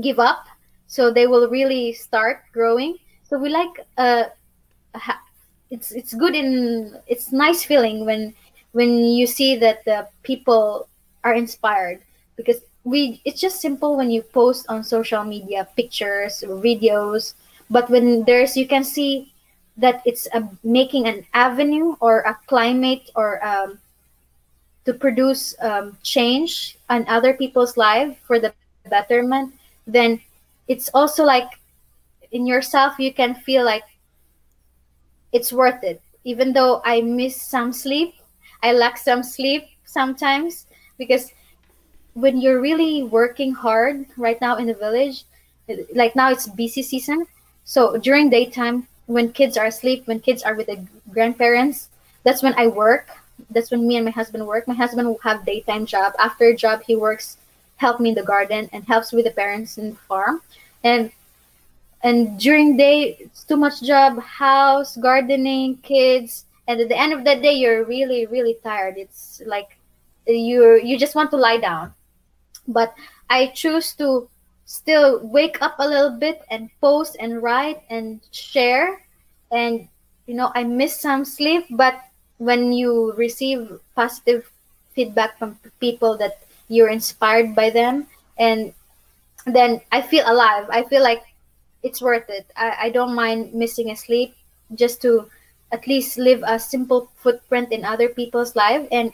give up. So they will really start growing. So we like uh ha- it's it's good in it's nice feeling when when you see that the people are inspired because we it's just simple when you post on social media pictures videos but when there's you can see that it's a, making an avenue or a climate or um, to produce um, change on other people's life for the betterment then it's also like in yourself you can feel like it's worth it. Even though i miss some sleep i lack some sleep sometimes because when you're really working hard right now in the village like now it's busy season. So during daytime when kids are asleep when kids are with the grandparents that's when i work. That's when me and my husband work. My husband will have daytime job. After job he works help me in the garden and helps with the parents in the farm. And and during day it's too much job house gardening kids. And at the end of the day you're really really tired. It's like you you just want to lie down. But i choose to still wake up a little bit and post and write and share. And you know i miss some sleep but when you receive positive feedback from people that you're inspired by them and then i feel alive. I feel like it's worth it. I, I don't mind missing a sleep just to at least leave a simple footprint in other people's life. And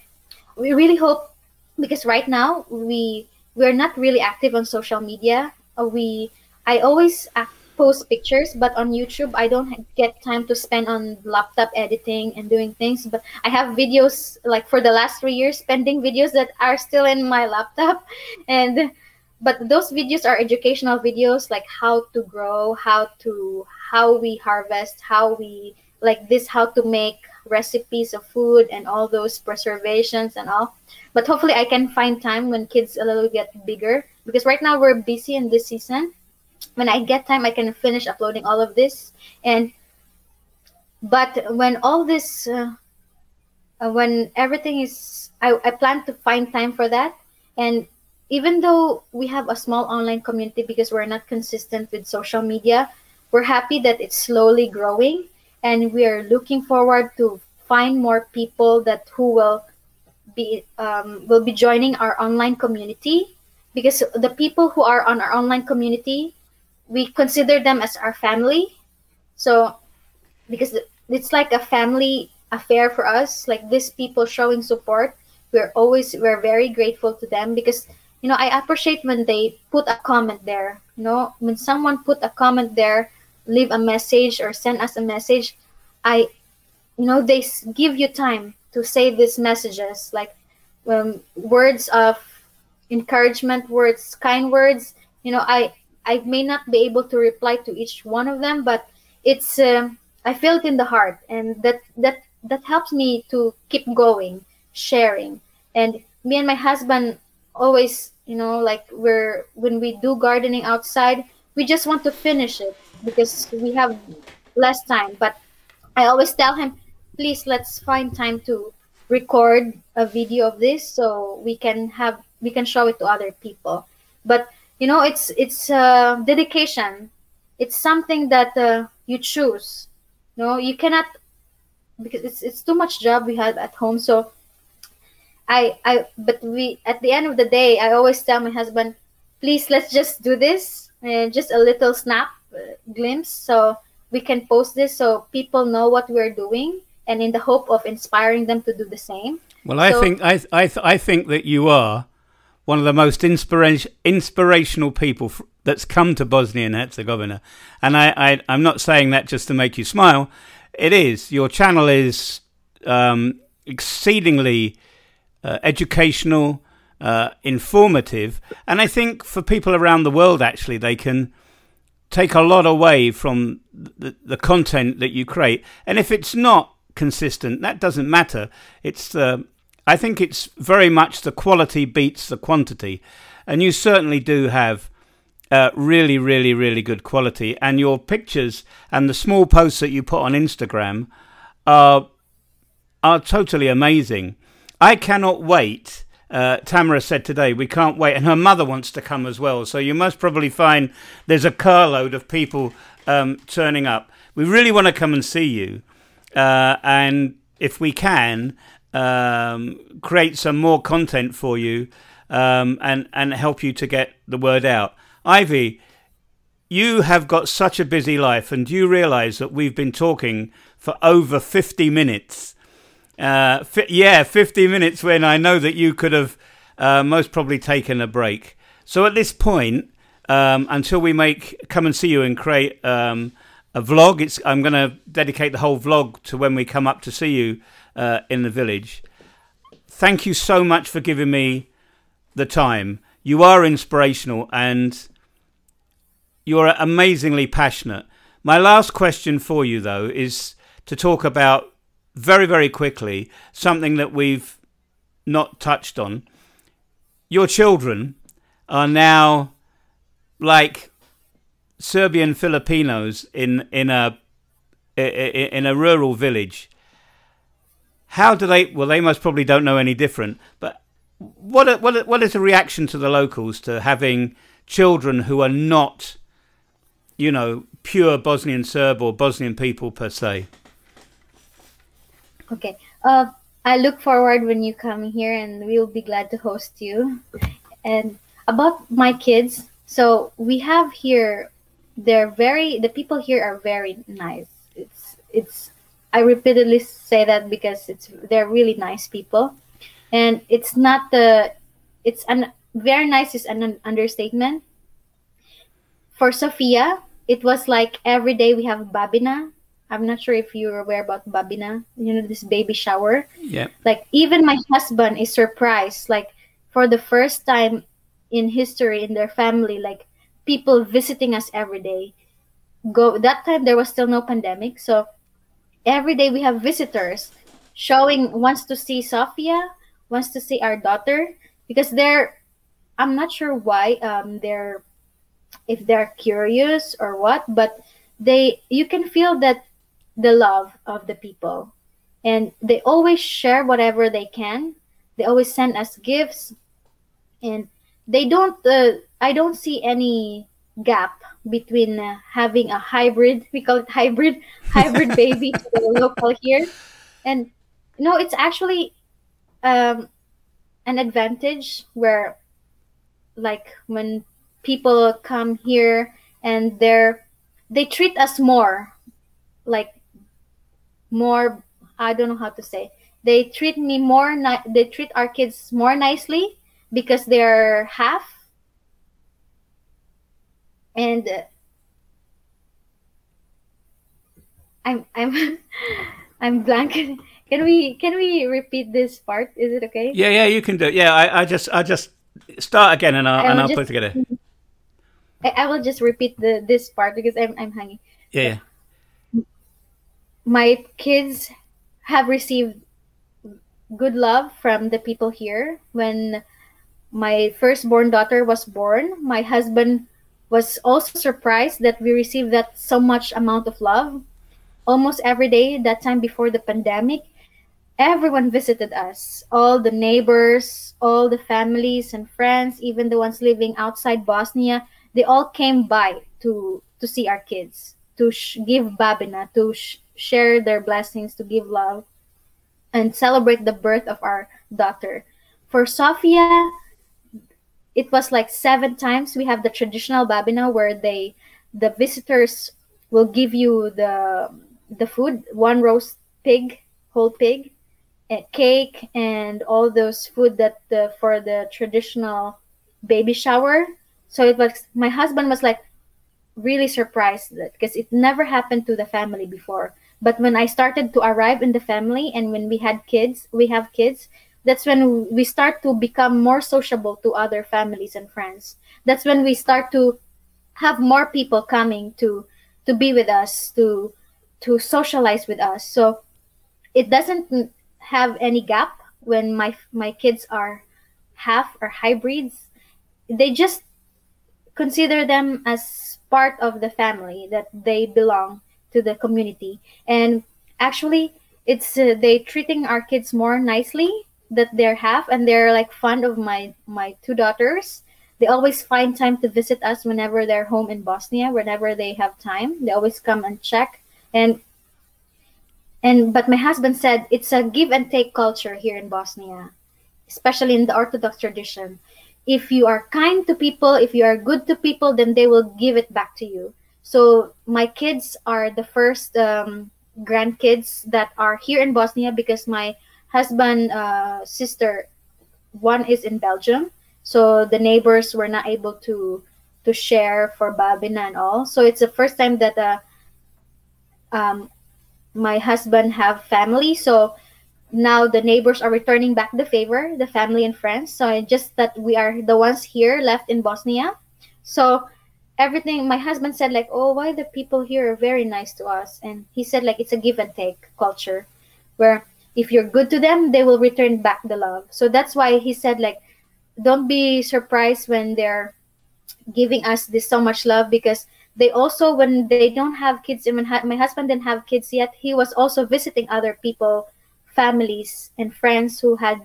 we really hope because right now we we're not really active on social media. Uh, we i always post pictures but on youtube i don't get time to spend on laptop editing and doing things. But i have videos like for the last three years spending videos that are still in my laptop. And but those videos are educational videos like how to grow how to how we harvest how we like this how to make recipes of food and all those preservations and all. But hopefully, I can find time when kids a little get bigger because right now we're busy in this season. When I get time, I can finish uploading all of this. And but when all this, uh, uh, when everything is, I, I plan to find time for that. And even though we have a small online community because we're not consistent with social media, we're happy that it's slowly growing and we are looking forward to find more people that who will be um, will be joining our online community. Because the people who are on our online community we consider them as our family. So because it's like a family affair for us like these people showing support we're always we're very grateful to them because you know i appreciate when they put a comment there you know when someone put a comment there leave a message or send us a message i you know they give you time to say these messages like um, words of encouragement words kind words. You know i i may not be able to reply to each one of them but it's uh, i feel it in the heart and that that that helps me to keep going sharing. And me and my husband always you know like we're when we do gardening outside we just want to finish it because we have less time but i always tell him please let's find time to record a video of this so we can have we can show it to other people. But you know it's it's uh, dedication. It's something that uh, you choose. No you cannot because it's it's too much job we have at home. So i i but we at the end of the day i always tell my husband please let's just do this and just a little snap glimpse so we can post this so people know what we're doing and in the hope of inspiring them to do the same. Well, I so, think I I I think that you are one of the most inspiration inspirational people f- that's come to Bosnia and Herzegovina, and I, I I'm not saying that just to make you smile. It is your channel is um, exceedingly uh, educational, uh, informative, and I think for people around the world, actually, they can take a lot away from the, the content that you create. And if it's not consistent. That doesn't matter. It's uh, I think it's very much the quality beats the quantity, and you certainly do have uh, really, really, really good quality. And your pictures and the small posts that you put on Instagram are are totally amazing. I cannot wait. Uh, Tamara said today, we can't wait, and her mother wants to come as well. So you must probably find there's a carload of people um, turning up. We really want to come and see you. Uh, and if we can, um, create some more content for you um, and, and help you to get the word out. Ivy, you have got such a busy life, and do you realize that we've been talking for over 50 minutes. Uh, fi- yeah, 50 minutes when I know that you could have uh, most probably taken a break. So at this point, um, until we make come and see you and create um, a vlog. It's I'm going to dedicate the whole vlog to when we come up to see you uh, in the village. Thank you so much for giving me the time. You are inspirational and you're amazingly passionate. My last question for you, though, is to talk about very, very quickly something that we've not touched on. Your children are now like Serbian Filipinos in in a in a rural village. How do they? Well, they most probably don't know any different. But what what what is the reaction to the locals to having children who are not, you know, pure Bosnian Serb or Bosnian people per se? Okay. Uh, I look forward when you come here, and we'll be glad to host you. And about my kids, so we have here they're very the people here are very nice it's it's i repeatedly say that because it's they're really nice people and it's not the it's an very nice is an understatement for sophia it was like every day we have babina i'm not sure if you're aware about babina you know this baby shower. Yeah. Like even my husband is surprised like for the first time in history in their family like people visiting us every day. Go that time there was still no pandemic so every day we have visitors showing wants to see Sophia, wants to see our daughter because they're I'm not sure why um they're if they're curious or what, but they you can feel that the love of the people. And they always share whatever they can. They always send us gifts. And they don't uh, I don't see any gap between uh, having a hybrid we call it hybrid hybrid baby local here. And no it's actually um, an advantage where like when people come here and they're they treat us more like more i don't know how to say they treat me more ni- they treat our kids more nicely because they're half and uh, i'm i'm i'm blank can we can we repeat this part is it okay Yeah, yeah, you can do it. Yeah, I, I just I just start again and I'll, and I'll just- put it together. I, I will just repeat the this part because i'm i'm hanging Yeah, yeah. My kids have received good love from the people here. When my firstborn daughter was born, my husband was also surprised that we received that so much amount of love. Almost every day, that time before the pandemic, everyone visited us. All the neighbors, all the families and friends, even the ones living outside Bosnia, they all came by to to see our kids, to sh- give babina, to sh- share their blessings, to give love, and celebrate the birth of our daughter. For Sofia, it was like seven times we have the traditional babina where they the visitors will give you the the food one roast pig whole pig a cake and all those food that the for the traditional baby shower so it was my husband was like really surprised that because it never happened to the family before. But when i started to arrive in the family and when we had kids we have kids that's when we start to become more sociable to other families and friends. That's when we start to have more people coming to to be with us to to socialize with us. So it doesn't have any gap when my my kids are half or hybrids. They just consider them as part of the family that they belong to the community. And actually it's uh, they treating our kids more nicely that they're half and they're like fond of my my two daughters. They always find time to visit us whenever they're home in bosnia whenever they have time. They always come and check. And and but my husband said it's a give and take culture here in bosnia especially in the orthodox tradition if you are kind to people if you are good to people then they will give it back to you. So my kids are the first um, grandkids that are here in bosnia because my husband uh, sister one is in belgium. So the neighbors were not able to to share for babina and all. So it's the first time that uh, um, my husband have family. So now the neighbors are returning back the favor the family and friends. So just that we are the ones here left in bosnia. So everything my husband said like oh why the people here are very nice to us? And he said like it's a give and take culture where if you're good to them they will return back the love. So that's why he said like don't be surprised when they're giving us this so much love because they also when they don't have kids ha- my husband didn't have kids yet he was also visiting other people families and friends who had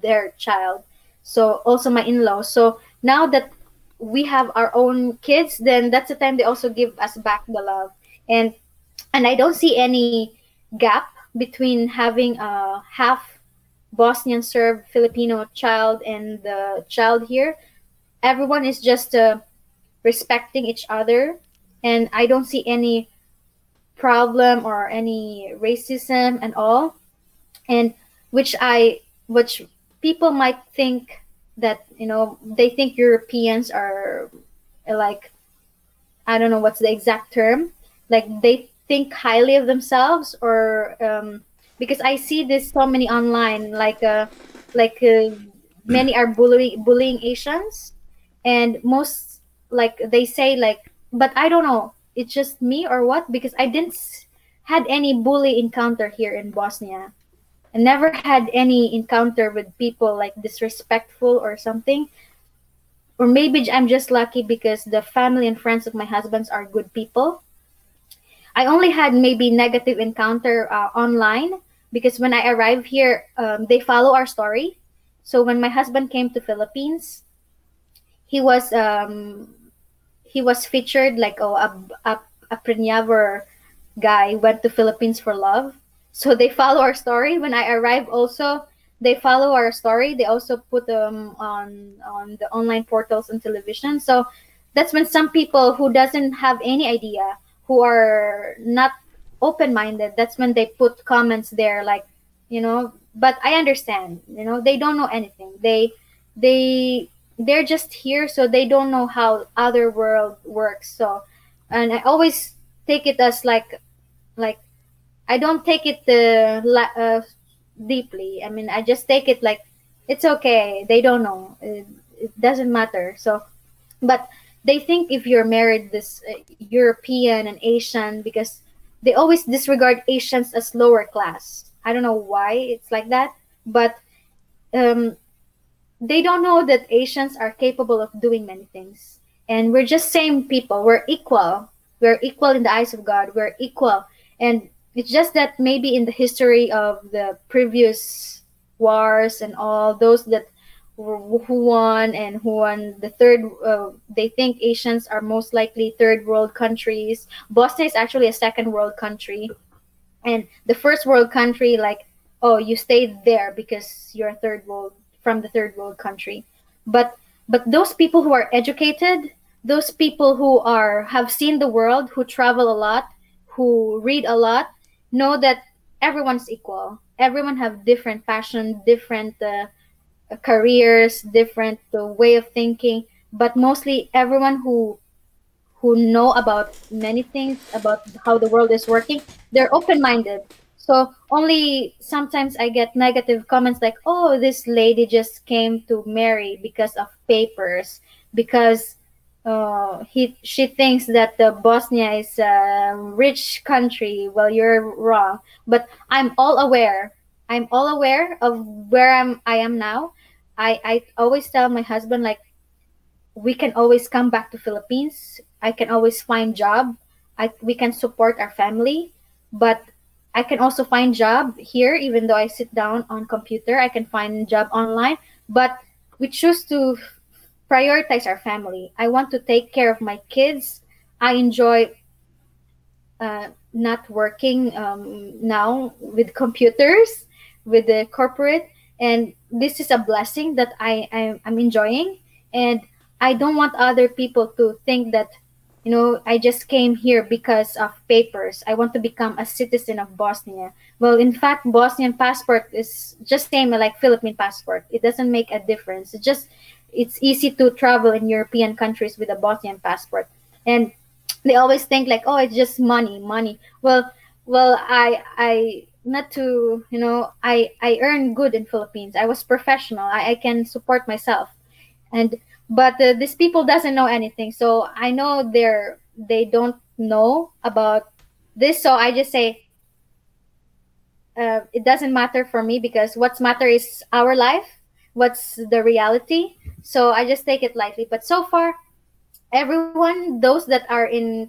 their child. So also my in-laws. So now that we have our own kids then that's the time they also give us back the love. And and i don't see any gap between having a half bosnian serb filipino child and the child here. Everyone is just uh, respecting each other. And i don't see any problem or any racism and all and which i which people might think that you know they think europeans are like i don't know what's the exact term like they think highly of themselves or um, because i see this so many online like uh like uh, many are bullying bullying asians and most like they say like but i don't know it's just me or what because i didn't had any bully encounter here in Bosnia. I never had any encounter with people like disrespectful or something. Or maybe I'm just lucky because the family and friends of my husband's are good people. I only had maybe negative encounter uh, online because when I arrived here, um, they follow our story. So when my husband came to Philippines, he was um, he was featured like oh a a, a guy went to Philippines for love. So they follow our story. When I arrive also they follow our story. They also put them on on the online portals and television. So that's when some people who doesn't have any idea, who are not open-minded, that's when they put comments there like, you know. But I understand, you know, they don't know anything. They they they're just here, so they don't know how other world works. So, and I always take it as like like I don't take it uh, uh, deeply. I mean, I just take it like it's okay. They don't know. It, it doesn't matter. So, but they think if you're married this uh, European and Asian because they always disregard Asians as lower class. I don't know why it's like that, but um, they don't know that Asians are capable of doing many things. And we're just same people. We're equal. We're equal in the eyes of God. We're equal and it's just that maybe in the history of the previous wars and all those that who won and who won the third uh, they think asians are most likely third world countries. Bosnia is actually a second world country. And the first world country like oh you stayed there because you're third world from the third world country. But but those people who are educated those people who are have seen the world who travel a lot who read a lot know that everyone's equal. Everyone have different passion, different uh, careers, different uh, way of thinking, but mostly everyone who who know about many things about how the world is working, they're open-minded. So only sometimes I get negative comments like, "Oh, this lady just came to marry because of papers, because uh, he she thinks that the Bosnia is a rich country. Well, you're wrong. But I'm all aware. I'm all aware of where I'm. I am now. I I always tell my husband like, we can always come back to Philippines. I can always find job. I we can support our family, but I can also find job here. Even though I sit down on computer, I can find job online. But we choose to prioritize our family. I want to take care of my kids. I enjoy uh, not working um, now with computers, with the corporate, and this is a blessing that I, I I'm enjoying. And I don't want other people to think that you know i just came here because of papers i want to become a citizen of bosnia well in fact bosnian passport is just same like philippine passport it doesn't make a difference it just it's easy to travel in European countries with a Bosnian passport. And they always think like, oh, it's just money, money. Well, well, I, I, not to, you know, I, I earn good in Philippines. I was professional. I, I can support myself. And, but uh, these people doesn't know anything. So I know they're, they don't know about this. So I just say, uh, it doesn't matter for me because what's matter is our life what's the reality. So i just take it lightly. But so far everyone those that are in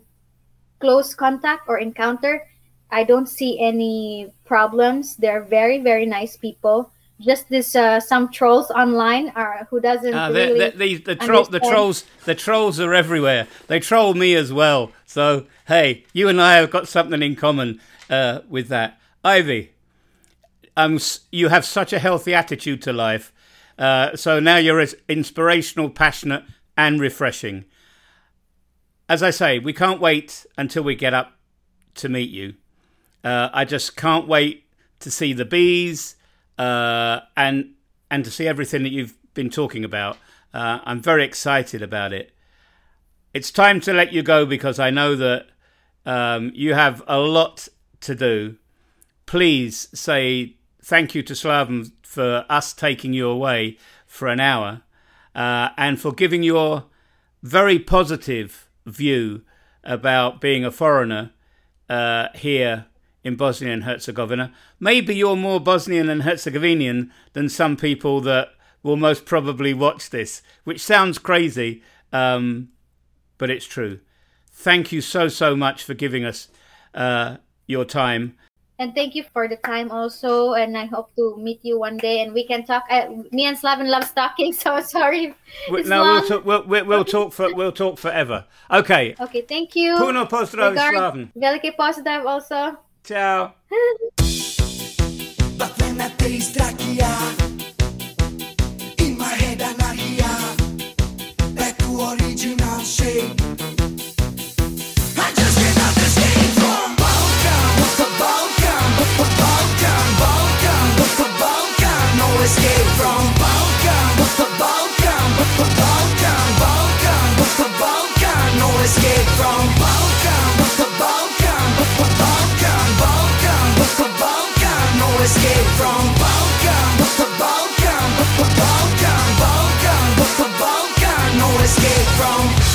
close contact or encounter i don't see any problems. They're very very nice people. Just this uh, some trolls online are who doesn't uh, really the, the, the, tro- the trolls the trolls are everywhere. They troll me as well. So hey you and i have got something in common uh, with that. Ivy um, you have such a healthy attitude to life uh, so now you're as inspirational, passionate, and refreshing. As I say, we can't wait until we get up to meet you. Uh, I just can't wait to see the bees uh, and and to see everything that you've been talking about. Uh, I'm very excited about it. It's time to let you go because I know that um, you have a lot to do. Please say thank you to Slaven for us taking you away for an hour uh, and for giving your very positive view about being a foreigner uh, here in Bosnia and Herzegovina. Maybe you're more Bosnian and Herzegovinian than some people that will most probably watch this, which sounds crazy, um, but it's true. Thank you so, so much for giving us uh, your time. And thank you for the time also. And I hope to meet you one day and we can talk. Uh, me and Slaven love talking, so sorry. We, no, long. we'll talk. We'll, we'll, we'll talk for we'll talk forever. Okay. Okay. Thank you. Puno pozdrav, Slaven. Velike pozdrav also. Ciao. In my head anarchia Back to original shape escape from Balkan What's a Balkan? Balkan, Balkan What's a Balkan? No escape from Balkan What's a Balkan? Balkan, Balkan What's a Balkan? No escape from Balkan What's a Balkan? Balkan, Balkan What's a Balkan? No escape from